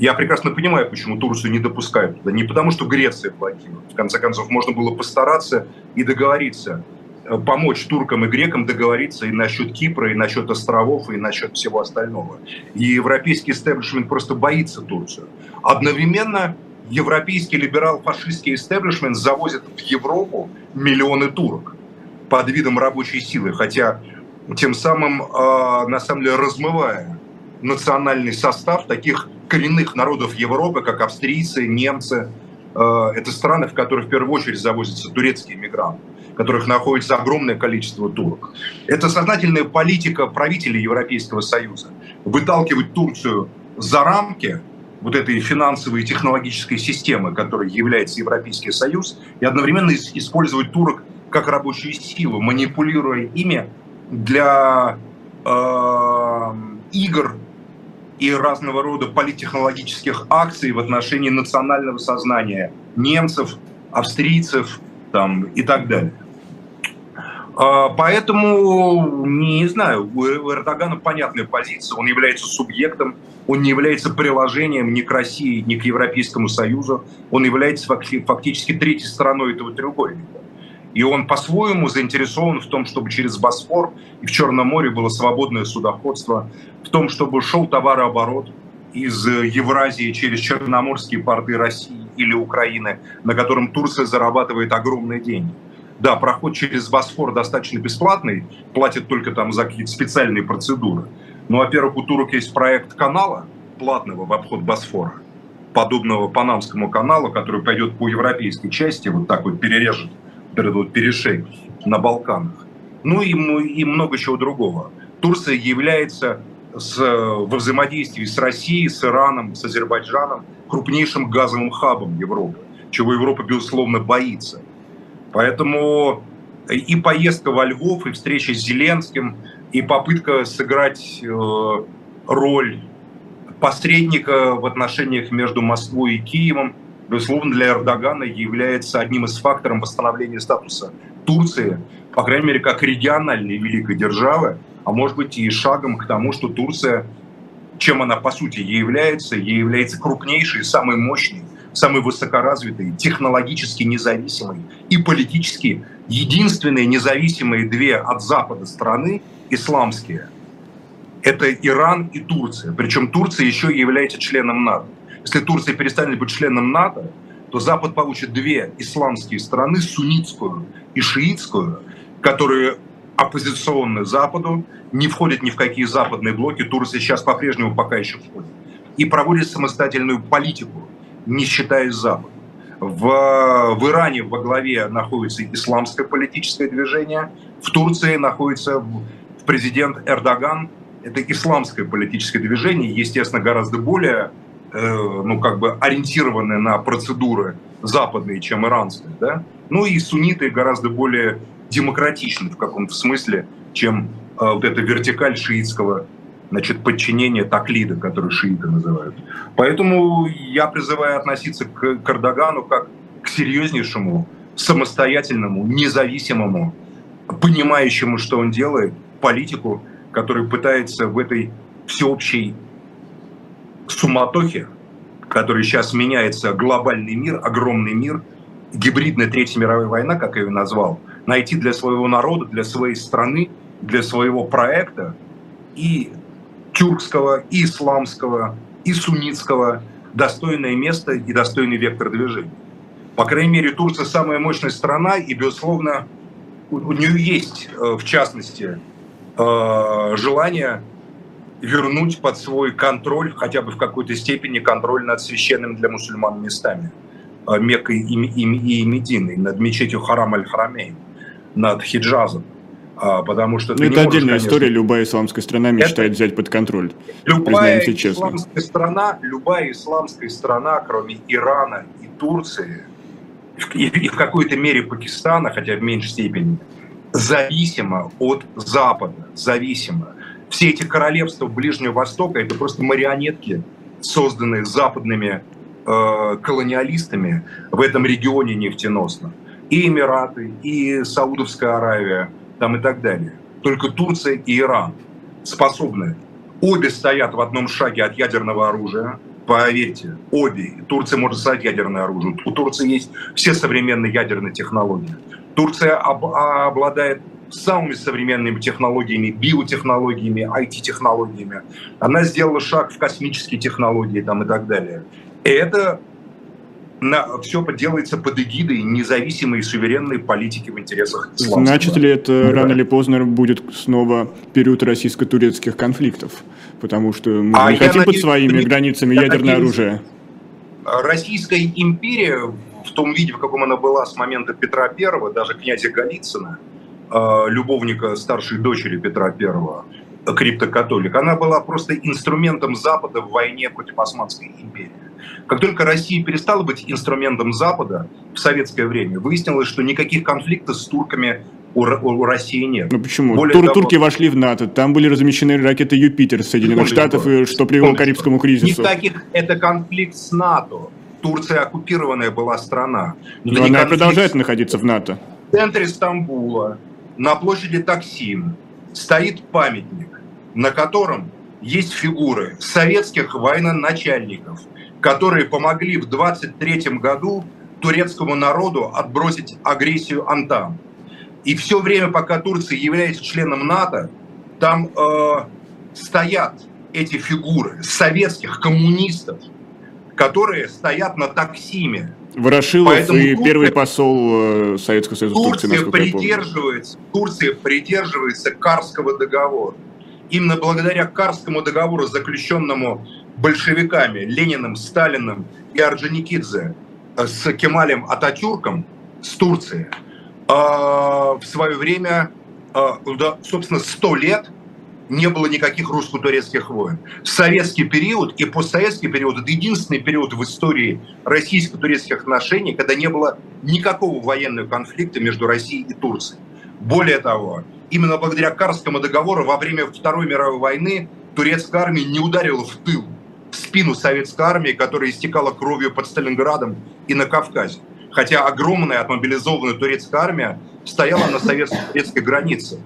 Я прекрасно понимаю, почему Турцию не допускают туда. Не потому, что Греция блокирует. В конце концов, можно было постараться и договориться, э, помочь туркам и грекам договориться и насчет Кипра, и насчет островов, и насчет всего остального. И европейский истеблишмент просто боится Турцию. Одновременно европейский либерал-фашистский истеблишмент завозит в Европу миллионы турок под видом рабочей силы, хотя тем самым, э, на самом деле, размывая национальный состав таких коренных народов Европы, как австрийцы, немцы. Э, это страны, в которых в первую очередь завозятся турецкие мигранты, в которых находится огромное количество турок. Это сознательная политика правителей Европейского Союза. Выталкивать Турцию за рамки вот этой финансовой и технологической системы, которой является Европейский Союз, и одновременно использовать турок как рабочую силу, манипулируя ими для э, игр и разного рода политтехнологических акций в отношении национального сознания немцев, австрийцев там, и так далее. А, поэтому, не знаю, у Эрдогана понятная позиция, он является субъектом, он не является приложением ни к России, ни к Европейскому Союзу, он является фактически третьей стороной этого треугольника. И он по-своему заинтересован в том, чтобы через Босфор и в Черном море было свободное судоходство, в том, чтобы шел товарооборот из Евразии через Черноморские порты России или Украины, на котором Турция зарабатывает огромные деньги. Да, проход через Босфор достаточно бесплатный, платят только там за какие-то специальные процедуры. Но, во-первых, у турок есть проект канала платного в обход Босфора, подобного Панамскому каналу, который пойдет по европейской части, вот так вот перережет вот перешейк на Балканах. Ну и, и много чего другого. Турция является с, во взаимодействии с Россией, с Ираном, с Азербайджаном крупнейшим газовым хабом Европы, чего Европа, безусловно, боится. Поэтому и поездка во Львов, и встреча с Зеленским, и попытка сыграть э, роль посредника в отношениях между Москвой и Киевом – безусловно, для Эрдогана является одним из факторов восстановления статуса Турции, по крайней мере, как региональной великой державы, а может быть и шагом к тому, что Турция, чем она по сути является, является крупнейшей, самой мощной, самой высокоразвитой, технологически независимой и политически единственные независимые две от Запада страны исламские. Это Иран и Турция. Причем Турция еще является членом НАТО. Если Турция перестанет быть членом НАТО, то Запад получит две исламские страны, суннитскую и шиитскую, которые оппозиционны Западу, не входят ни в какие западные блоки, Турция сейчас по-прежнему пока еще входит, и проводит самостоятельную политику, не считаясь Западом. В, в Иране во главе находится исламское политическое движение, в Турции находится президент Эрдоган, это исламское политическое движение, естественно, гораздо более ну, как бы ориентированы на процедуры западные, чем иранские, да? Ну и сунниты гораздо более демократичны в каком-то смысле, чем э, вот эта вертикаль шиитского значит, подчинения таклида, который шииты называют. Поэтому я призываю относиться к, к Эрдогану как к серьезнейшему, самостоятельному, независимому, понимающему, что он делает, политику, который пытается в этой всеобщей суматохе, который сейчас меняется глобальный мир, огромный мир, гибридная Третья мировая война, как я ее назвал, найти для своего народа, для своей страны, для своего проекта и тюркского, и исламского, и суннитского достойное место и достойный вектор движения. По крайней мере, Турция самая мощная страна, и, безусловно, у, нее есть, э, в частности, э, желание вернуть под свой контроль, хотя бы в какой-то степени контроль над священными для мусульман местами. Э, Меккой и, и, и Мединой, над мечетью Харам аль-Харамейн, над Хиджазом. А, потому что ну, это отдельная можешь, история, любая исламская страна мечтает это... взять под контроль. Любая исламская страна, любая исламская страна, кроме Ирана и Турции, и, и в какой-то мере Пакистана, хотя в меньшей степени, зависима от Запада, зависима. Все эти королевства Ближнего Востока – это просто марионетки, созданные западными э, колониалистами в этом регионе нефтеносном. И Эмираты, и Саудовская Аравия, там и так далее. Только Турция и Иран способны. Обе стоят в одном шаге от ядерного оружия. Поверьте, обе. Турция может создать ядерное оружие. У Турции есть все современные ядерные технологии. Турция об, обладает самыми современными технологиями, биотехнологиями, IT-технологиями. Она сделала шаг в космические технологии там, и так далее. И это на, все делается под эгидой независимой и суверенной политики в интересах исламского. Значит ли это да. рано или поздно будет снова период российско-турецких конфликтов? Потому что мы а не хотим под своими не, границами ядерное надеюсь, оружие. Российская империя в том виде, в каком она была с момента Петра Первого, даже князя Голицына, любовника старшей дочери Петра Первого, криптокатолик, она была просто инструментом Запада в войне против Османской империи. Как только Россия перестала быть инструментом Запада в советское время, выяснилось, что никаких конфликтов с турками у, у России нет. Ну почему? Более Тур, того, турки вошли в НАТО, там были размещены ракеты Юпитер Соединенных Штатов, и что привело к Карибскому кризису. Никаких, это конфликт с НАТО. Турция оккупированная была страна. Но, Но она продолжает находиться в НАТО. В центре Стамбула, на площади Таксим, стоит памятник, на котором есть фигуры советских военачальников, которые помогли в 23 году турецкому народу отбросить агрессию Антан. И все время, пока Турция является членом НАТО, там э, стоят эти фигуры советских коммунистов, которые стоят на таксиме. Ворошилов Поэтому и Турция, первый посол э, Советского Союза Турция Турции, придерживается, Турция придерживается Карского договора. Именно благодаря Карскому договору, заключенному большевиками Лениным, Сталиным и Орджоникидзе э, с Кемалем Ататюрком, с Турцией, э, в свое время, собственно, сто лет – не было никаких русско-турецких войн. Советский период и постсоветский период – это единственный период в истории российско-турецких отношений, когда не было никакого военного конфликта между Россией и Турцией. Более того, именно благодаря Карскому договору во время Второй мировой войны турецкая армия не ударила в тыл, в спину советской армии, которая истекала кровью под Сталинградом и на Кавказе. Хотя огромная отмобилизованная турецкая армия стояла на советско-турецкой границе.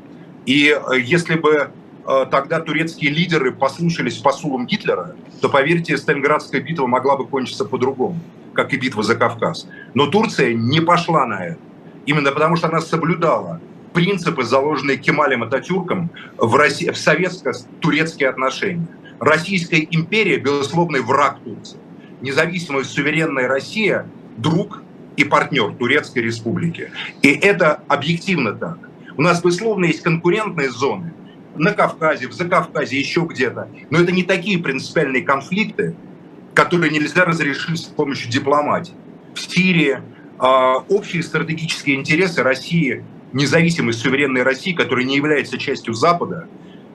И э, если бы тогда турецкие лидеры послушались посулам Гитлера, то, поверьте, Сталинградская битва могла бы кончиться по-другому, как и битва за Кавказ. Но Турция не пошла на это. Именно потому, что она соблюдала принципы, заложенные Кемалем Ататюрком в, России, в советско-турецкие отношения. Российская империя – безусловный враг Турции. Независимая суверенная Россия – друг и партнер Турецкой республики. И это объективно так. У нас, безусловно, есть конкурентные зоны – на Кавказе, в Закавказье, еще где-то. Но это не такие принципиальные конфликты, которые нельзя разрешить с помощью дипломатии. В Сирии э, общие стратегические интересы России, независимой суверенной России, которая не является частью Запада,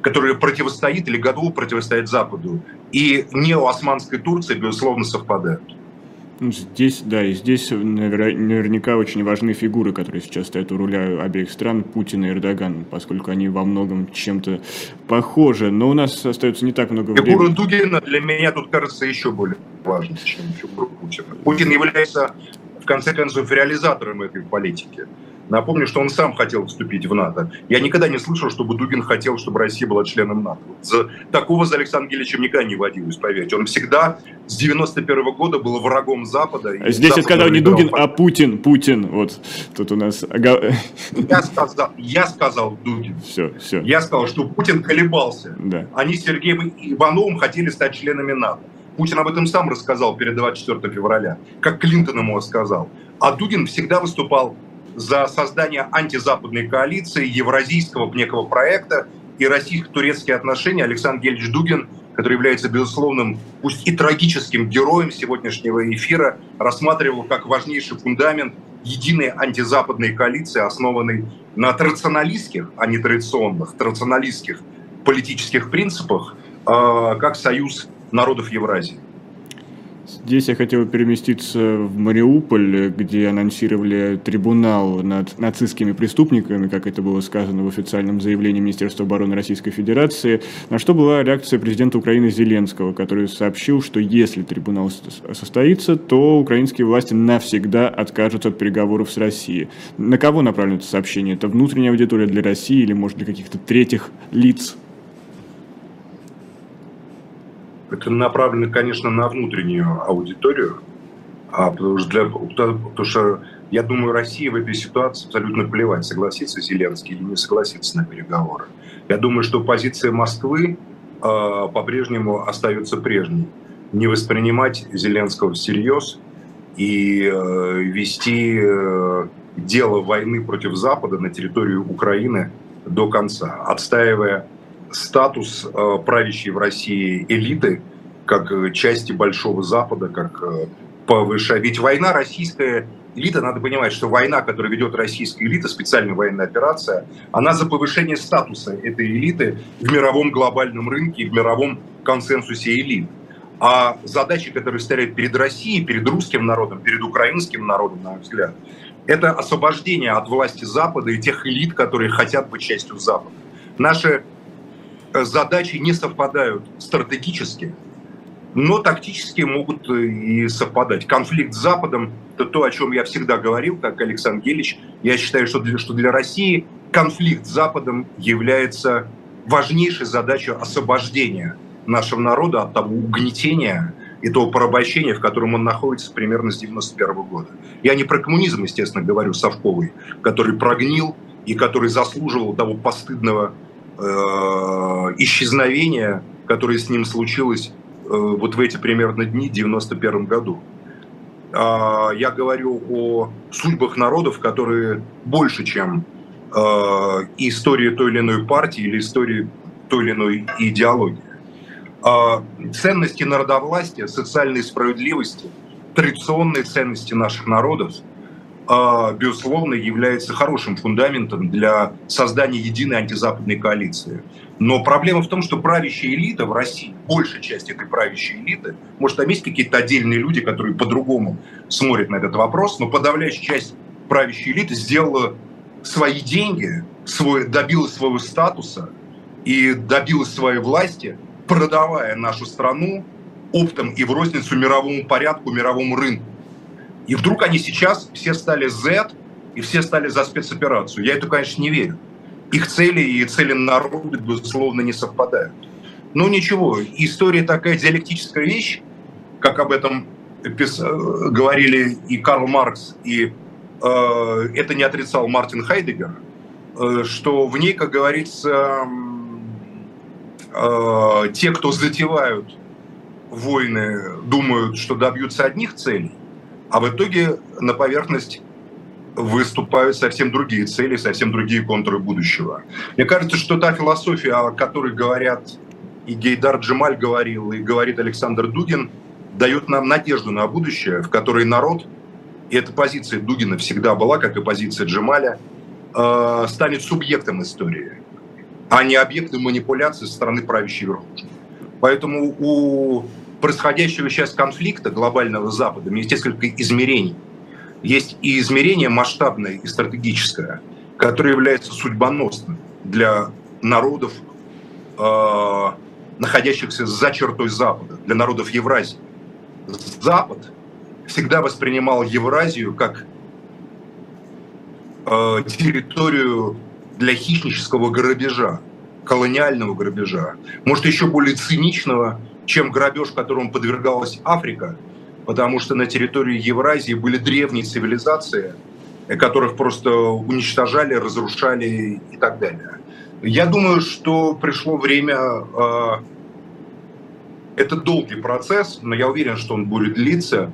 которая противостоит или готова противостоять Западу, и неоосманской Турции, безусловно, совпадают. Здесь, да, и здесь наверняка очень важны фигуры, которые сейчас стоят у руля обеих стран, Путин и Эрдоган, поскольку они во многом чем-то похожи. Но у нас остается не так много времени. Фигура Дугина для меня тут кажется еще более важной, чем фигура Путина. Путин является, в конце концов, реализатором этой политики. Напомню, что он сам хотел вступить в НАТО. Я никогда не слышал, чтобы Дугин хотел, чтобы Россия была членом НАТО. За, такого за Александром Геличем никогда не водилось, поверьте. Он всегда с 91 -го года был врагом Запада. А здесь я сказал не Дугин, а Путин. Путин. Вот тут у нас... Я сказал, я сказал Дугин. Все, все. Я сказал, что Путин колебался. Да. Они с Сергеем Ивановым хотели стать членами НАТО. Путин об этом сам рассказал перед 24 февраля, как Клинтон ему сказал. А Дугин всегда выступал за создание антизападной коалиции, евразийского некого проекта и российско-турецкие отношения Александр Гельевич Дугин, который является безусловным, пусть и трагическим героем сегодняшнего эфира, рассматривал как важнейший фундамент единой антизападной коалиции, основанной на традиционалистских, а не традиционных, традиционалистских политических принципах, а, как союз народов Евразии. Здесь я хотел переместиться в Мариуполь, где анонсировали трибунал над нацистскими преступниками, как это было сказано в официальном заявлении Министерства обороны Российской Федерации, на что была реакция президента Украины Зеленского, который сообщил, что если трибунал состоится, то украинские власти навсегда откажутся от переговоров с Россией. На кого направлено это сообщение? Это внутренняя аудитория для России или, может, для каких-то третьих лиц? Это направлено, конечно, на внутреннюю аудиторию, а потому что, для, потому что я думаю, Россия в этой ситуации абсолютно плевать, согласится Зеленский или не согласится на переговоры. Я думаю, что позиция Москвы э, по-прежнему остается прежней. Не воспринимать Зеленского всерьез и э, вести э, дело войны против Запада на территорию Украины до конца, отстаивая статус э, правящей в России элиты как э, части Большого Запада, как э, повышая. Ведь война российская элита, надо понимать, что война, которую ведет российская элита, специальная военная операция, она за повышение статуса этой элиты в мировом глобальном рынке, в мировом консенсусе элит. А задачи, которые стоят перед Россией, перед русским народом, перед украинским народом, на мой взгляд, это освобождение от власти Запада и тех элит, которые хотят быть частью Запада. Наши задачи не совпадают стратегически, но тактически могут э, и совпадать. Конфликт с Западом – это то, о чем я всегда говорил, как Александр Гелич. Я считаю, что для, что для России конфликт с Западом является важнейшей задачей освобождения нашего народа от того угнетения и того порабощения, в котором он находится примерно с 91 года. Я не про коммунизм, естественно, говорю, Совковый, который прогнил и который заслуживал того постыдного Э, исчезновения, которое с ним случилось э, вот в эти примерно дни в 91 году. А, я говорю о судьбах народов, которые больше, чем э, история той или иной партии или история той или иной идеологии. А, ценности народовластия, социальной справедливости, традиционные ценности наших народов – безусловно, является хорошим фундаментом для создания единой антизападной коалиции. Но проблема в том, что правящая элита в России, большая часть этой правящей элиты, может, там есть какие-то отдельные люди, которые по-другому смотрят на этот вопрос, но подавляющая часть правящей элиты сделала свои деньги, свой, добилась своего статуса и добилась своей власти, продавая нашу страну оптом и в розницу мировому порядку, мировому рынку. И вдруг они сейчас все стали Z, и все стали за спецоперацию. Я это, конечно, не верю. Их цели и цели народа, безусловно, не совпадают. Но ничего, история такая диалектическая вещь, как об этом пис... говорили и Карл Маркс, и э, это не отрицал Мартин Хайдегер, э, что в ней, как говорится, э, те, кто затевают войны, думают, что добьются одних целей, а в итоге на поверхность выступают совсем другие цели, совсем другие контуры будущего. Мне кажется, что та философия, о которой говорят и Гейдар Джемаль говорил, и говорит Александр Дугин, дает нам надежду на будущее, в которой народ, и эта позиция Дугина всегда была, как и позиция Джемаля, э, станет субъектом истории, а не объектом манипуляции со стороны правящей верхушки. Поэтому у происходящего сейчас конфликта глобального Запада есть несколько измерений. Есть и измерение масштабное и стратегическое, которое является судьбоносным для народов, э, находящихся за чертой Запада, для народов Евразии. Запад всегда воспринимал Евразию как э, территорию для хищнического грабежа, колониального грабежа, может еще более циничного чем грабеж, которому подвергалась Африка, потому что на территории Евразии были древние цивилизации, которых просто уничтожали, разрушали и так далее. Я думаю, что пришло время... Э, это долгий процесс, но я уверен, что он будет длиться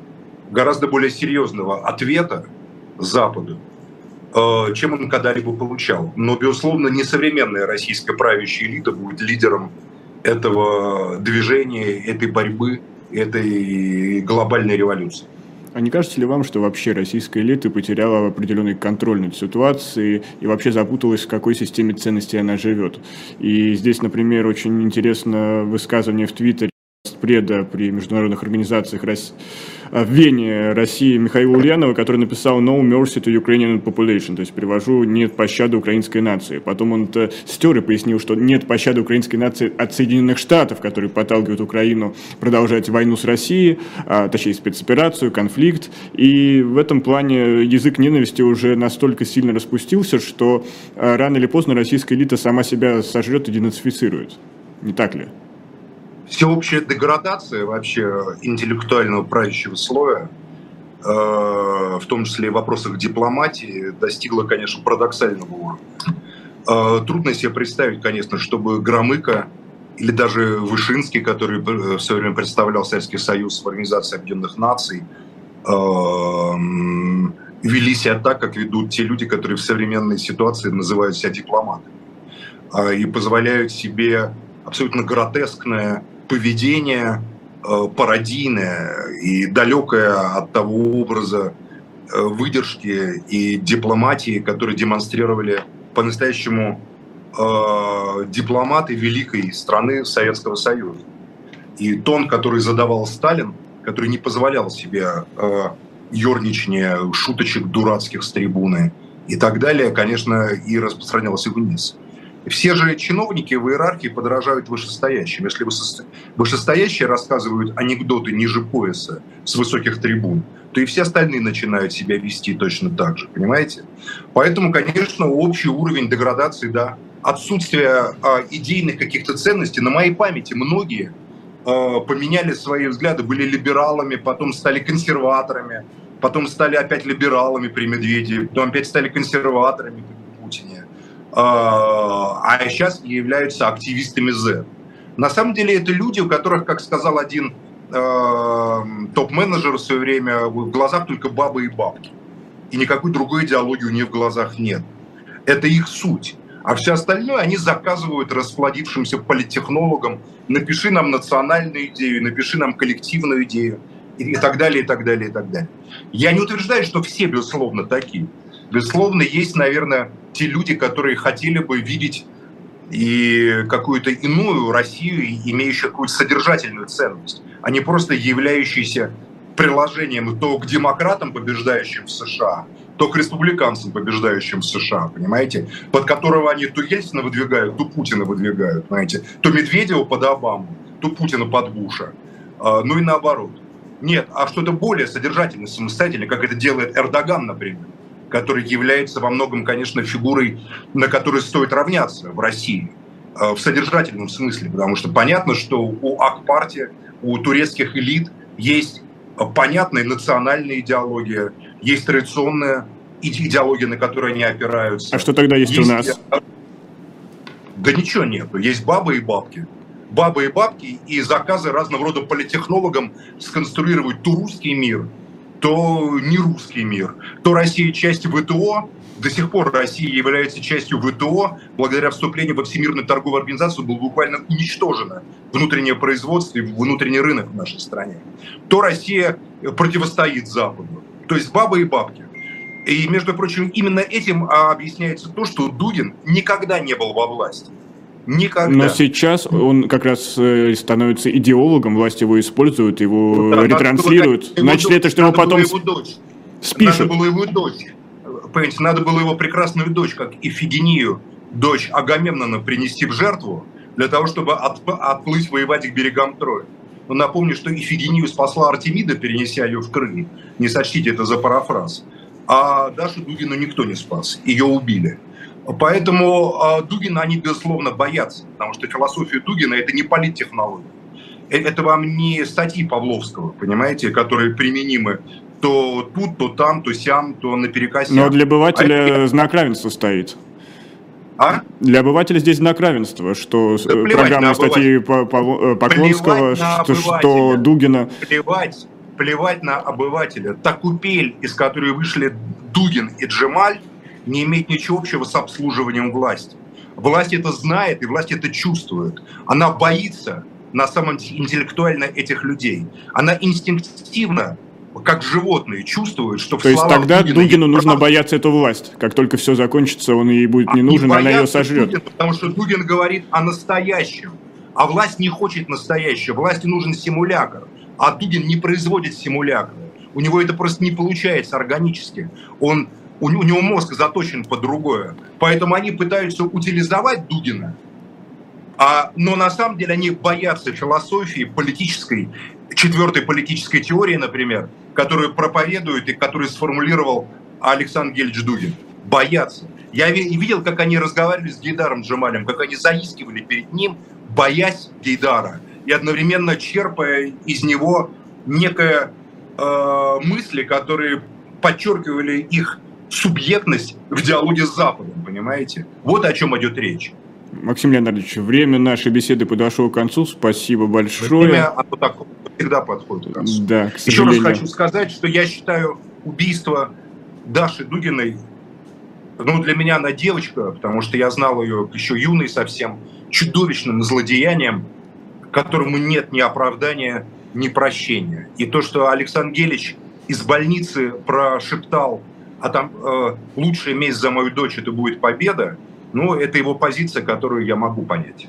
гораздо более серьезного ответа Западу, э, чем он когда-либо получал. Но, безусловно, несовременная российская правящая элита будет лидером этого движения, этой борьбы, этой глобальной революции. А не кажется ли вам, что вообще российская элита потеряла определенный контроль над ситуацией и вообще запуталась, в какой системе ценностей она живет? И здесь, например, очень интересно высказывание в Твиттере преда при международных организациях в Вене России Михаила Ульянова, который написал «No mercy to Ukrainian population», то есть перевожу «нет пощады украинской нации». Потом он стер и пояснил, что нет пощады украинской нации от Соединенных Штатов, которые подталкивают Украину продолжать войну с Россией, а, точнее спецоперацию, конфликт. И в этом плане язык ненависти уже настолько сильно распустился, что а, рано или поздно российская элита сама себя сожрет и денацифицирует. Не так ли? Всеобщая деградация вообще интеллектуального правящего слоя, э, в том числе и в вопросах дипломатии, достигла, конечно, парадоксального уровня. Э, трудно себе представить, конечно, чтобы Громыко или даже Вышинский, который в свое время представлял Советский Союз в Организации Объединенных Наций, э, вели себя так, как ведут те люди, которые в современной ситуации называют себя дипломатами и позволяют себе абсолютно гротескное поведение э, пародийное и далекое от того образа э, выдержки и дипломатии, которые демонстрировали по-настоящему э, дипломаты великой страны Советского Союза. И тон, который задавал Сталин, который не позволял себе э, шуточек дурацких с трибуны и так далее, конечно, и распространялся вниз. Все же чиновники в иерархии подражают вышестоящим. Если вышестоящие рассказывают анекдоты ниже пояса с высоких трибун, то и все остальные начинают себя вести точно так же, понимаете? Поэтому, конечно, общий уровень деградации, да, отсутствие а, идейных каких-то ценностей. На моей памяти многие а, поменяли свои взгляды, были либералами, потом стали консерваторами, потом стали опять либералами при Медведеве, потом опять стали консерваторами при а, а сейчас являются активистами Z. На самом деле это люди, у которых, как сказал один э, топ-менеджер в свое время, в глазах только бабы и бабки. И никакой другой идеологии у них в глазах нет. Это их суть. А все остальное они заказывают расплодившимся политтехнологам. Напиши нам национальную идею, напиши нам коллективную идею и так далее, и так далее, и так далее. Я не утверждаю, что все, безусловно, такие. Безусловно, есть, наверное, те люди, которые хотели бы видеть и какую-то иную Россию, имеющую какую-то содержательную ценность, а не просто являющуюся приложением то к демократам, побеждающим в США, то к республиканцам, побеждающим в США, понимаете? Под которого они то Ельцина выдвигают, то Путина выдвигают, понимаете? То Медведева под Обаму, то Путина под Буша. А, ну и наоборот. Нет, а что-то более содержательное, самостоятельное, как это делает Эрдоган, например который является во многом, конечно, фигурой, на которой стоит равняться в России э, в содержательном смысле, потому что понятно, что у Акпартии, у турецких элит есть понятная национальная идеология, есть традиционная идеология, на которой они опираются. А что тогда есть, есть у нас? Да ничего нет. Есть бабы и бабки. Бабы и бабки и заказы разного рода политтехнологам сконструировать ту русский мир, то не русский мир, то Россия часть ВТО, до сих пор Россия является частью ВТО, благодаря вступлению во Всемирную торговую организацию было буквально уничтожено внутреннее производство и внутренний рынок в нашей стране. То Россия противостоит Западу. То есть бабы и бабки. И, между прочим, именно этим объясняется то, что Дугин никогда не был во власти. Никогда. Но сейчас он как раз э, становится идеологом, власть его использует, его ну, да, ретранслирует. Значит ли это, что его потом его дочь. спишут? Надо было его дочь. Понимаете, надо было его прекрасную дочь, как Ифигению, дочь Агамемнона, принести в жертву для того, чтобы от, отплыть воевать к берегам Трои. Но напомню, что Ифигению спасла Артемида, перенеся ее в Крым. Не сочтите это за парафраз. А Дашу Дугину никто не спас. Ее убили. Поэтому э, Дугина они, безусловно, боятся, потому что философия Дугина – это не политтехнология. Э, это вам не статьи Павловского, понимаете, которые применимы то тут, то там, то сям, то на перекосе. Но для обывателя а знак равенства стоит. А? Для обывателя здесь знак равенства, что да программные статьи Поклонского, что, что Дугина... Плевать, плевать на обывателя. Та купель, из которой вышли Дугин и Джемаль, не имеет ничего общего с обслуживанием власти. Власть это знает, и власть это чувствует. Она боится на самом деле интеллектуально этих людей. Она инстинктивно как животные, чувствуют, что То есть тогда Дугина Дугину нужно правда. бояться эту власть. Как только все закончится, он ей будет не а нужен, она ее сожрет. Дугина, потому что Дугин говорит о настоящем. А власть не хочет настоящего. Власти нужен симулятор. А Дугин не производит симулякры. У него это просто не получается органически. Он, у, у него мозг заточен под другое. Поэтому они пытаются утилизовать Дугина, а, но на самом деле они боятся философии политической, четвертой политической теории, например, которую проповедует и которую сформулировал Александр Гельдж Дугин. Боятся. Я видел, как они разговаривали с Гейдаром Джамалем, как они заискивали перед ним, боясь Гейдара, и одновременно черпая из него некое э, мысли, которые подчеркивали их субъектность в диалоге с Западом, понимаете? Вот о чем идет речь. Максим Леонидович, время нашей беседы подошло к концу. Спасибо большое. Время оно так всегда подходит к концу. Да, к Еще раз хочу сказать, что я считаю убийство Даши Дугиной, ну, для меня она девочка, потому что я знал ее еще юной совсем, чудовищным злодеянием, которому нет ни оправдания, ни прощения. И то, что Александр Гелич из больницы прошептал, а там э, лучшая месть за мою дочь это будет победа, ну, это его позиция, которую я могу понять.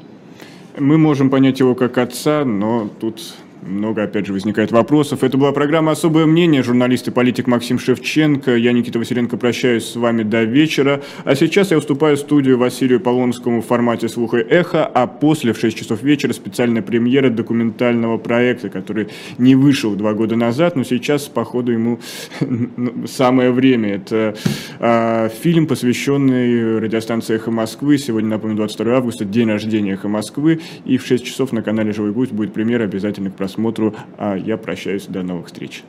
Мы можем понять его как отца, но тут много, опять же, возникает вопросов. Это была программа «Особое мнение». Журналист и политик Максим Шевченко. Я, Никита Василенко, прощаюсь с вами до вечера. А сейчас я уступаю студию Василию Полонскому в формате «Слуха и эхо», а после, в 6 часов вечера, специальная премьера документального проекта, который не вышел два года назад, но сейчас, походу, ему [laughs] самое время. Это э, фильм, посвященный радиостанции «Эхо Москвы». Сегодня, напомню, 22 августа, день рождения «Эхо Москвы». И в 6 часов на канале «Живой гусь» будет премьера обязательно к просмотру. А я прощаюсь. До новых встреч.